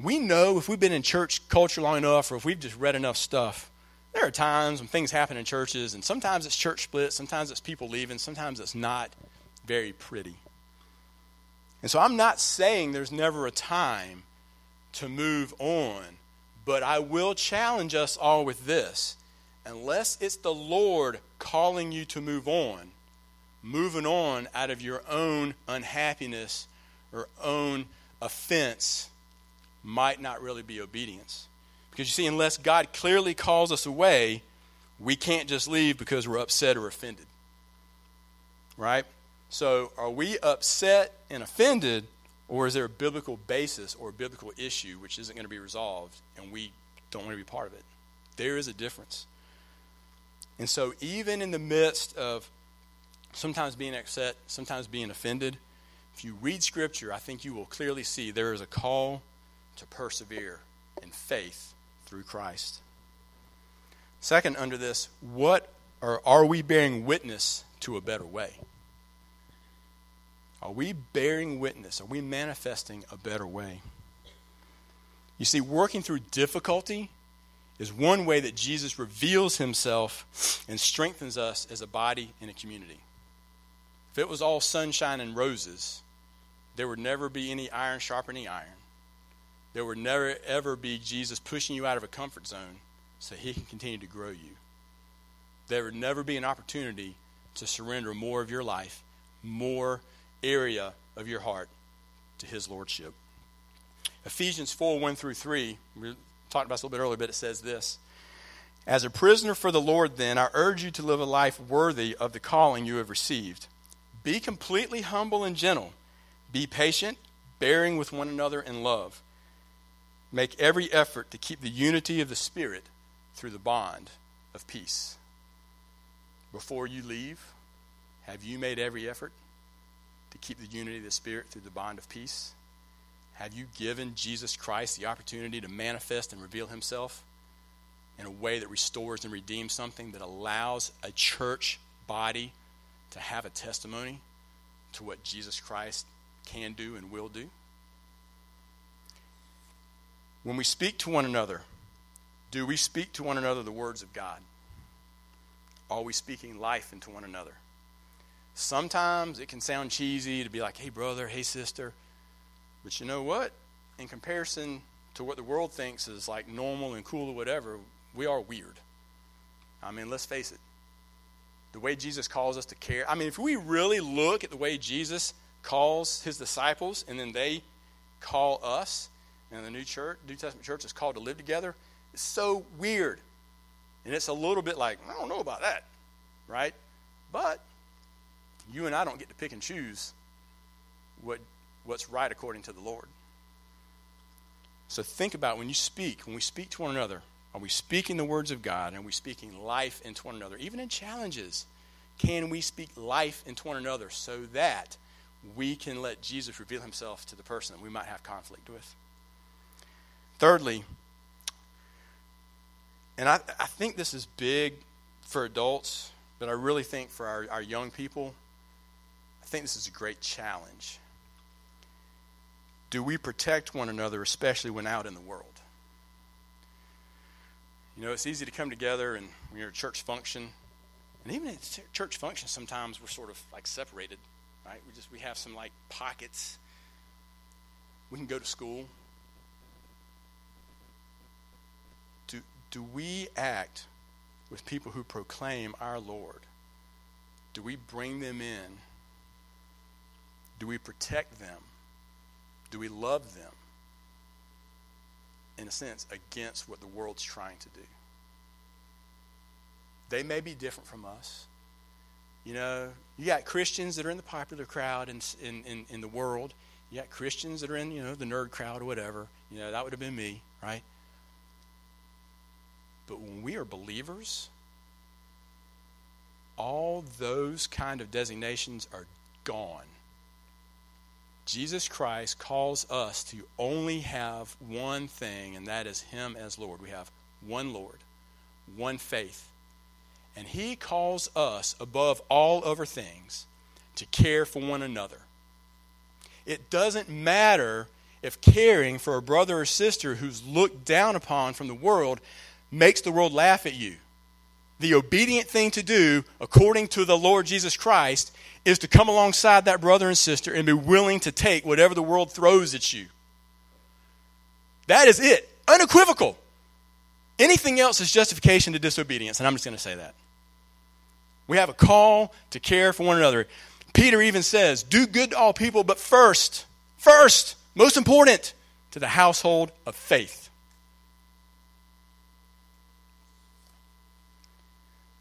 We know if we've been in church culture long enough or if we've just read enough stuff, there are times when things happen in churches, and sometimes it's church split, sometimes it's people leaving, sometimes it's not very pretty. And so I'm not saying there's never a time to move on, but I will challenge us all with this. Unless it's the Lord calling you to move on, moving on out of your own unhappiness or own offense might not really be obedience. Because you see, unless God clearly calls us away, we can't just leave because we're upset or offended. Right? So, are we upset and offended, or is there a biblical basis or a biblical issue which isn't going to be resolved and we don't want to be part of it? There is a difference. And so, even in the midst of sometimes being upset, sometimes being offended, if you read Scripture, I think you will clearly see there is a call to persevere in faith through Christ. Second, under this, what or are we bearing witness to a better way? Are we bearing witness? Are we manifesting a better way? You see, working through difficulty is one way that Jesus reveals himself and strengthens us as a body and a community. If it was all sunshine and roses, there would never be any iron sharpening iron. There would never, ever be Jesus pushing you out of a comfort zone so he can continue to grow you. There would never be an opportunity to surrender more of your life, more area of your heart to his lordship. Ephesians 4 1 through 3, we talked about this a little bit earlier, but it says this As a prisoner for the Lord, then, I urge you to live a life worthy of the calling you have received. Be completely humble and gentle. Be patient, bearing with one another in love. Make every effort to keep the unity of the Spirit through the bond of peace. Before you leave, have you made every effort to keep the unity of the Spirit through the bond of peace? Have you given Jesus Christ the opportunity to manifest and reveal himself in a way that restores and redeems something that allows a church body to have a testimony to what Jesus Christ can do and will do? When we speak to one another, do we speak to one another the words of God? Are we speaking life into one another? Sometimes it can sound cheesy to be like, hey, brother, hey, sister. But you know what? In comparison to what the world thinks is like normal and cool or whatever, we are weird. I mean, let's face it. The way Jesus calls us to care. I mean, if we really look at the way Jesus calls his disciples and then they call us, and the New Church, New Testament church is called to live together, it's so weird. And it's a little bit like, I don't know about that, right? But you and I don't get to pick and choose what, what's right according to the Lord. So think about when you speak, when we speak to one another, are we speaking the words of God? Are we speaking life into one another? Even in challenges, can we speak life into one another so that we can let Jesus reveal himself to the person that we might have conflict with? Thirdly, and I, I think this is big for adults, but I really think for our, our young people, I think this is a great challenge. Do we protect one another, especially when out in the world? You know, it's easy to come together and when you're at a church function, and even at church functions, sometimes we're sort of like separated, right? We just we have some like pockets. We can go to school, do we act with people who proclaim our Lord? Do we bring them in? Do we protect them? Do we love them? In a sense, against what the world's trying to do. they may be different from us. You know, you got Christians that are in the popular crowd in, in, in, in the world. You got Christians that are in, you know, the nerd crowd or whatever. You know, that would have been me, right? But when we are believers, all those kind of designations are gone. Jesus Christ calls us to only have one thing, and that is Him as Lord. We have one Lord, one faith. And He calls us, above all other things, to care for one another. It doesn't matter if caring for a brother or sister who's looked down upon from the world makes the world laugh at you. The obedient thing to do, according to the Lord Jesus Christ, is to come alongside that brother and sister and be willing to take whatever the world throws at you. That is it. Unequivocal. Anything else is justification to disobedience, and I'm just going to say that. We have a call to care for one another. Peter even says, Do good to all people, but first, first, most important, to the household of faith.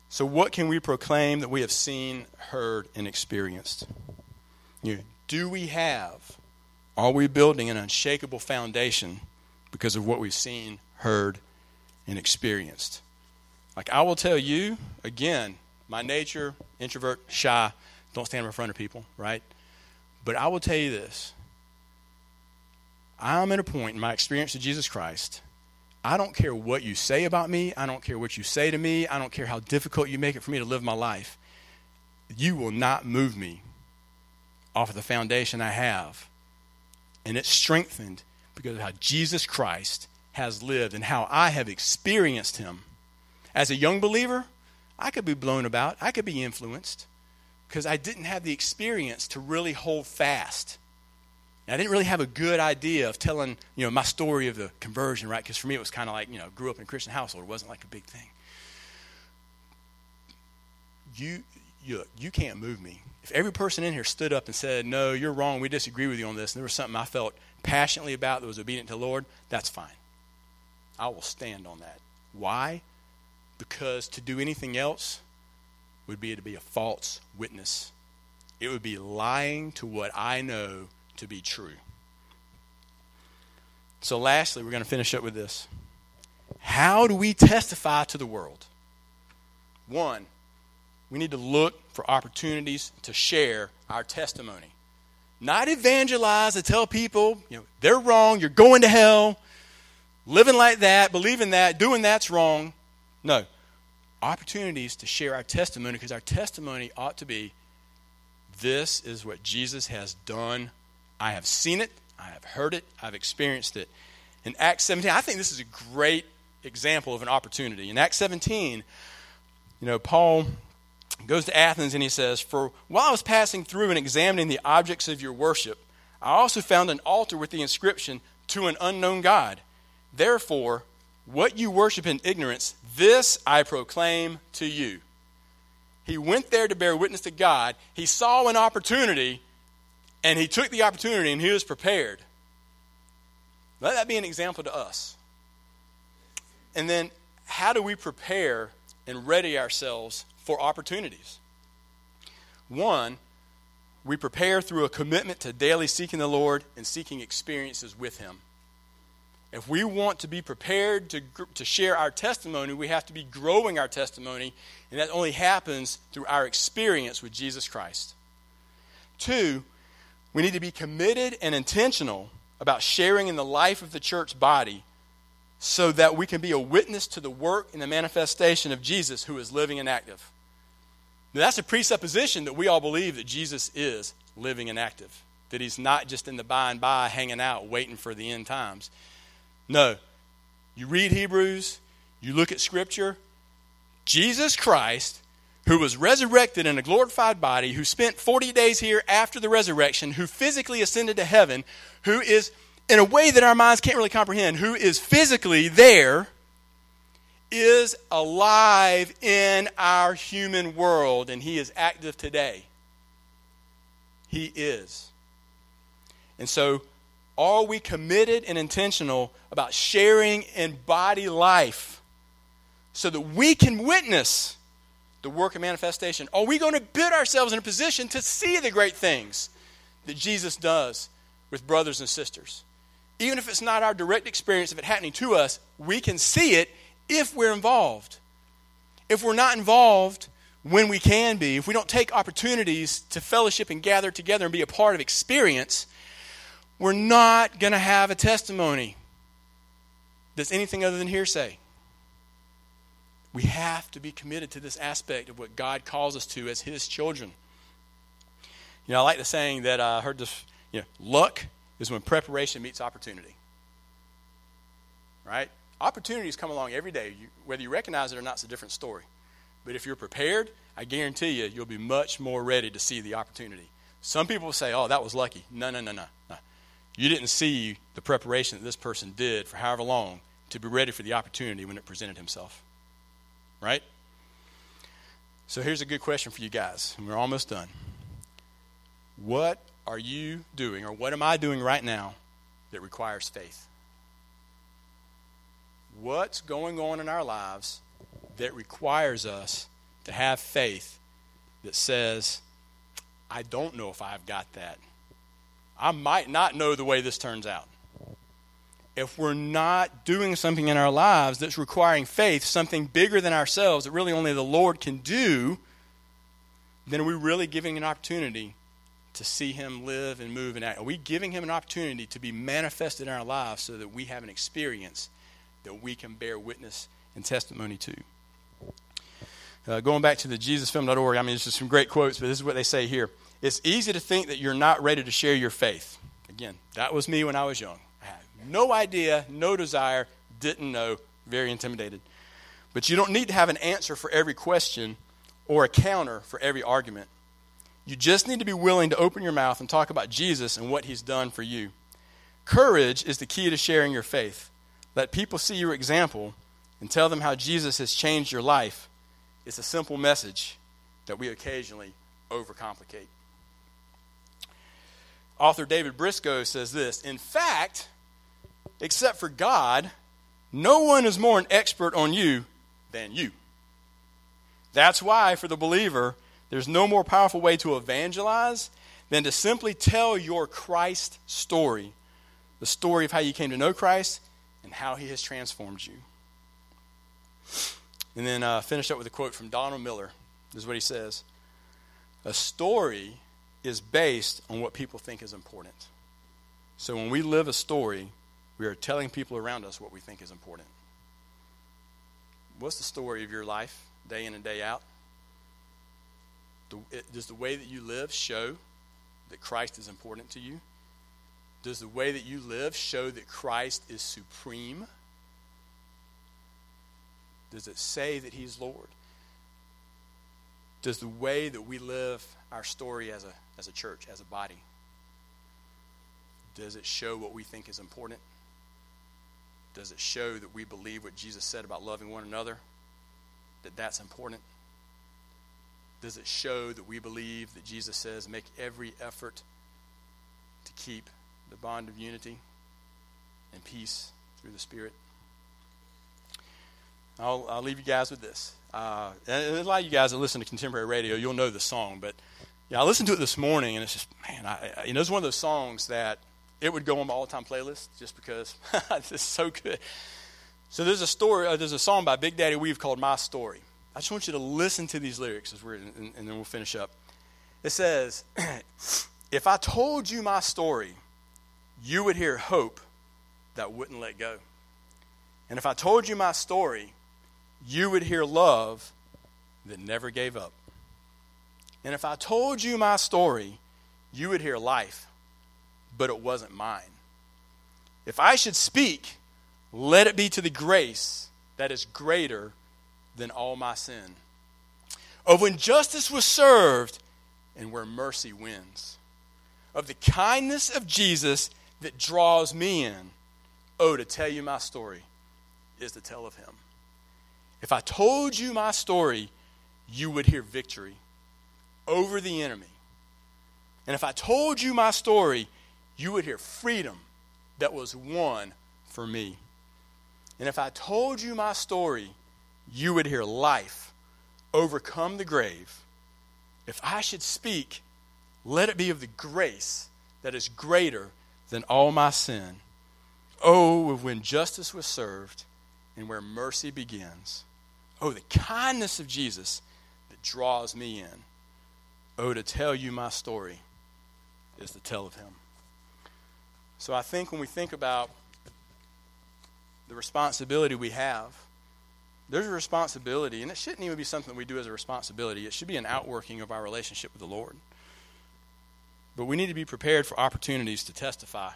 So, what can we proclaim that we have seen, heard, and experienced? You know, do we have, are we building an unshakable foundation because of what we've seen, heard, and experienced? Like I will tell you, again, my nature, introvert, shy, don't stand in front of people, right? But I will tell you this I'm at a point in my experience of Jesus Christ I don't care what you say about me. I don't care what you say to me. I don't care how difficult you make it for me to live my life. You will not move me off of the foundation I have. And it's strengthened because of how Jesus Christ has lived and how I have experienced him. As a young believer, I could be blown about, I could be influenced because I didn't have the experience to really hold fast I didn't really have a good idea of telling, you know, my story of the conversion, right? Because for me it was kind of like, you know, grew up in a Christian household. It wasn't like a big thing. You, you, you can't move me. If every person in here stood up and said, no, you're wrong, we disagree with you on this, and there was something I felt passionately about that was obedient to the Lord, that's fine. I will stand on that. Why? Because to do anything else would be to be a false witness. It would be lying to what I know to be true. So, lastly, we're going to finish up with this. How do we testify to the world? One, we need to look for opportunities to share our testimony. Not evangelize to tell people, you know, they're wrong, you're going to hell, living like that, believing that, doing that's wrong. No. Opportunities to share our testimony because our testimony ought to be this is what Jesus has done I have seen it, I have heard it, I've experienced it. In Acts 17, I think this is a great example of an opportunity. In Acts 17, you know, Paul goes to Athens and he says, For while I was passing through and examining the objects of your worship, I also found an altar with the inscription, To an unknown God. Therefore, what you worship in ignorance, this I proclaim to you. He went there to bear witness to God. He saw an opportunity and he took the opportunity and he was prepared. Let that be an example to us. And then, how do we prepare and ready ourselves for opportunities? One, we prepare through a commitment to daily seeking the Lord and seeking experiences with Him. If we want to be prepared to, to share our testimony, we have to be growing our testimony, and that only happens through our experience with Jesus Christ. Two, we need to be committed and intentional about sharing in the life of the church body so that we can be a witness to the work and the manifestation of Jesus who is living and active. Now, that's a presupposition that we all believe that Jesus is living and active, that he's not just in the by and by hanging out waiting for the end times. No. You read Hebrews, you look at Scripture, Jesus Christ who was resurrected in a glorified body, who spent 40 days here after the resurrection, who physically ascended to heaven, who is, in a way that our minds can't really comprehend, who is physically there, is alive in our human world, and he is active today. He is. And so, are we committed and intentional about sharing in body life so that we can witness? The work of manifestation? Are we going to put ourselves in a position to see the great things that Jesus does with brothers and sisters? Even if it's not our direct experience of it happening to us, we can see it if we're involved. If we're not involved when we can be, if we don't take opportunities to fellowship and gather together and be a part of experience, we're not going to have a testimony that's anything other than hearsay. We have to be committed to this aspect of what God calls us to as His children. You know, I like the saying that I heard this, you know, luck is when preparation meets opportunity. Right? Opportunities come along every day. You, whether you recognize it or not, it's a different story. But if you're prepared, I guarantee you, you'll be much more ready to see the opportunity. Some people say, oh, that was lucky. No, no, no, no, no. You didn't see the preparation that this person did for however long to be ready for the opportunity when it presented himself. Right? So here's a good question for you guys, and we're almost done. What are you doing, or what am I doing right now that requires faith? What's going on in our lives that requires us to have faith that says, I don't know if I've got that. I might not know the way this turns out. If we're not doing something in our lives that's requiring faith, something bigger than ourselves that really only the Lord can do, then are we really giving an opportunity to see Him live and move and act? Are we giving Him an opportunity to be manifested in our lives so that we have an experience that we can bear witness and testimony to? Uh, going back to the JesusFilm.org, I mean, there's just some great quotes, but this is what they say here. It's easy to think that you're not ready to share your faith. Again, that was me when I was young. No idea, no desire, didn't know, very intimidated. But you don't need to have an answer for every question or a counter for every argument. You just need to be willing to open your mouth and talk about Jesus and what he's done for you. Courage is the key to sharing your faith. Let people see your example and tell them how Jesus has changed your life. It's a simple message that we occasionally overcomplicate. Author David Briscoe says this In fact, except for God, no one is more an expert on you than you. That's why, for the believer, there's no more powerful way to evangelize than to simply tell your Christ story the story of how you came to know Christ and how he has transformed you. And then uh, finish up with a quote from Donald Miller. This is what he says A story is based on what people think is important. So when we live a story, we are telling people around us what we think is important. What's the story of your life, day in and day out? does the way that you live show that Christ is important to you? Does the way that you live show that Christ is supreme? Does it say that He's Lord? Does the way that we live our story as a, as a church, as a body, does it show what we think is important? Does it show that we believe what Jesus said about loving one another? That that's important? Does it show that we believe that Jesus says, make every effort to keep the bond of unity and peace through the Spirit? I'll, I'll leave you guys with this. Uh, and a lot of you guys that listen to contemporary radio, you'll know the song, but yeah, I listened to it this morning, and it's just, man, I, you know, it's one of those songs that it would go on my all-time playlist just because it's so good. So there's a story, uh, there's a song by Big Daddy Weave called "My Story." I just want you to listen to these lyrics as we're, and, and then we'll finish up. It says, "If I told you my story, you would hear hope that wouldn't let go, and if I told you my story." you would hear love that never gave up. And if I told you my story, you would hear life, but it wasn't mine. If I should speak, let it be to the grace that is greater than all my sin. Of when justice was served and where mercy wins. Of the kindness of Jesus that draws me in. Oh, to tell you my story is to tell of him. If I told you my story, you would hear victory over the enemy. And if I told you my story, you would hear freedom that was won for me. And if I told you my story, you would hear life overcome the grave, if I should speak, let it be of the grace that is greater than all my sin. Oh, when justice was served and where mercy begins. Oh, the kindness of Jesus that draws me in. Oh, to tell you my story is to tell of him. So I think when we think about the responsibility we have, there's a responsibility, and it shouldn't even be something we do as a responsibility. It should be an outworking of our relationship with the Lord. But we need to be prepared for opportunities to testify.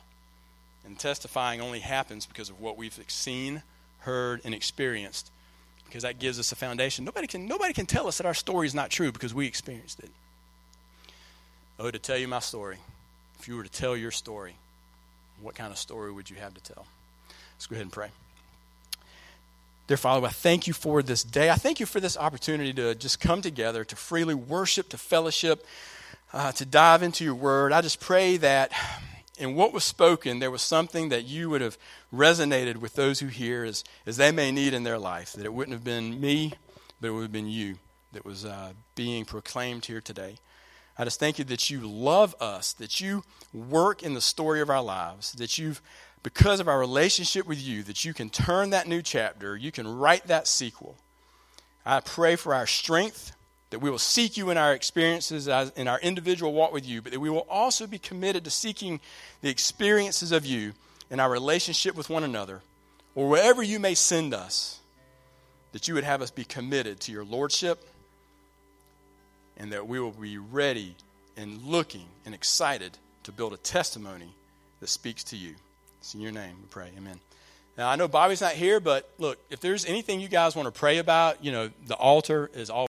And testifying only happens because of what we've seen, heard, and experienced. Because that gives us a foundation. Nobody can, nobody can tell us that our story is not true because we experienced it. Oh, to tell you my story. If you were to tell your story, what kind of story would you have to tell? Let's go ahead and pray. Dear Father, I thank you for this day. I thank you for this opportunity to just come together, to freely worship, to fellowship, uh, to dive into your word. I just pray that in what was spoken, there was something that you would have resonated with those who hear as, as they may need in their life. That it wouldn't have been me, but it would have been you that was uh, being proclaimed here today. I just thank you that you love us, that you work in the story of our lives, that you've because of our relationship with you, that you can turn that new chapter, you can write that sequel. I pray for our strength, that we will seek you in our experiences as, in our individual walk with you, but that we will also be committed to seeking the experiences of you in our relationship with one another, or wherever you may send us, that you would have us be committed to your lordship, and that we will be ready and looking and excited to build a testimony that speaks to you. It's in your name we pray. Amen. Now, I know Bobby's not here, but look, if there's anything you guys want to pray about, you know, the altar is all.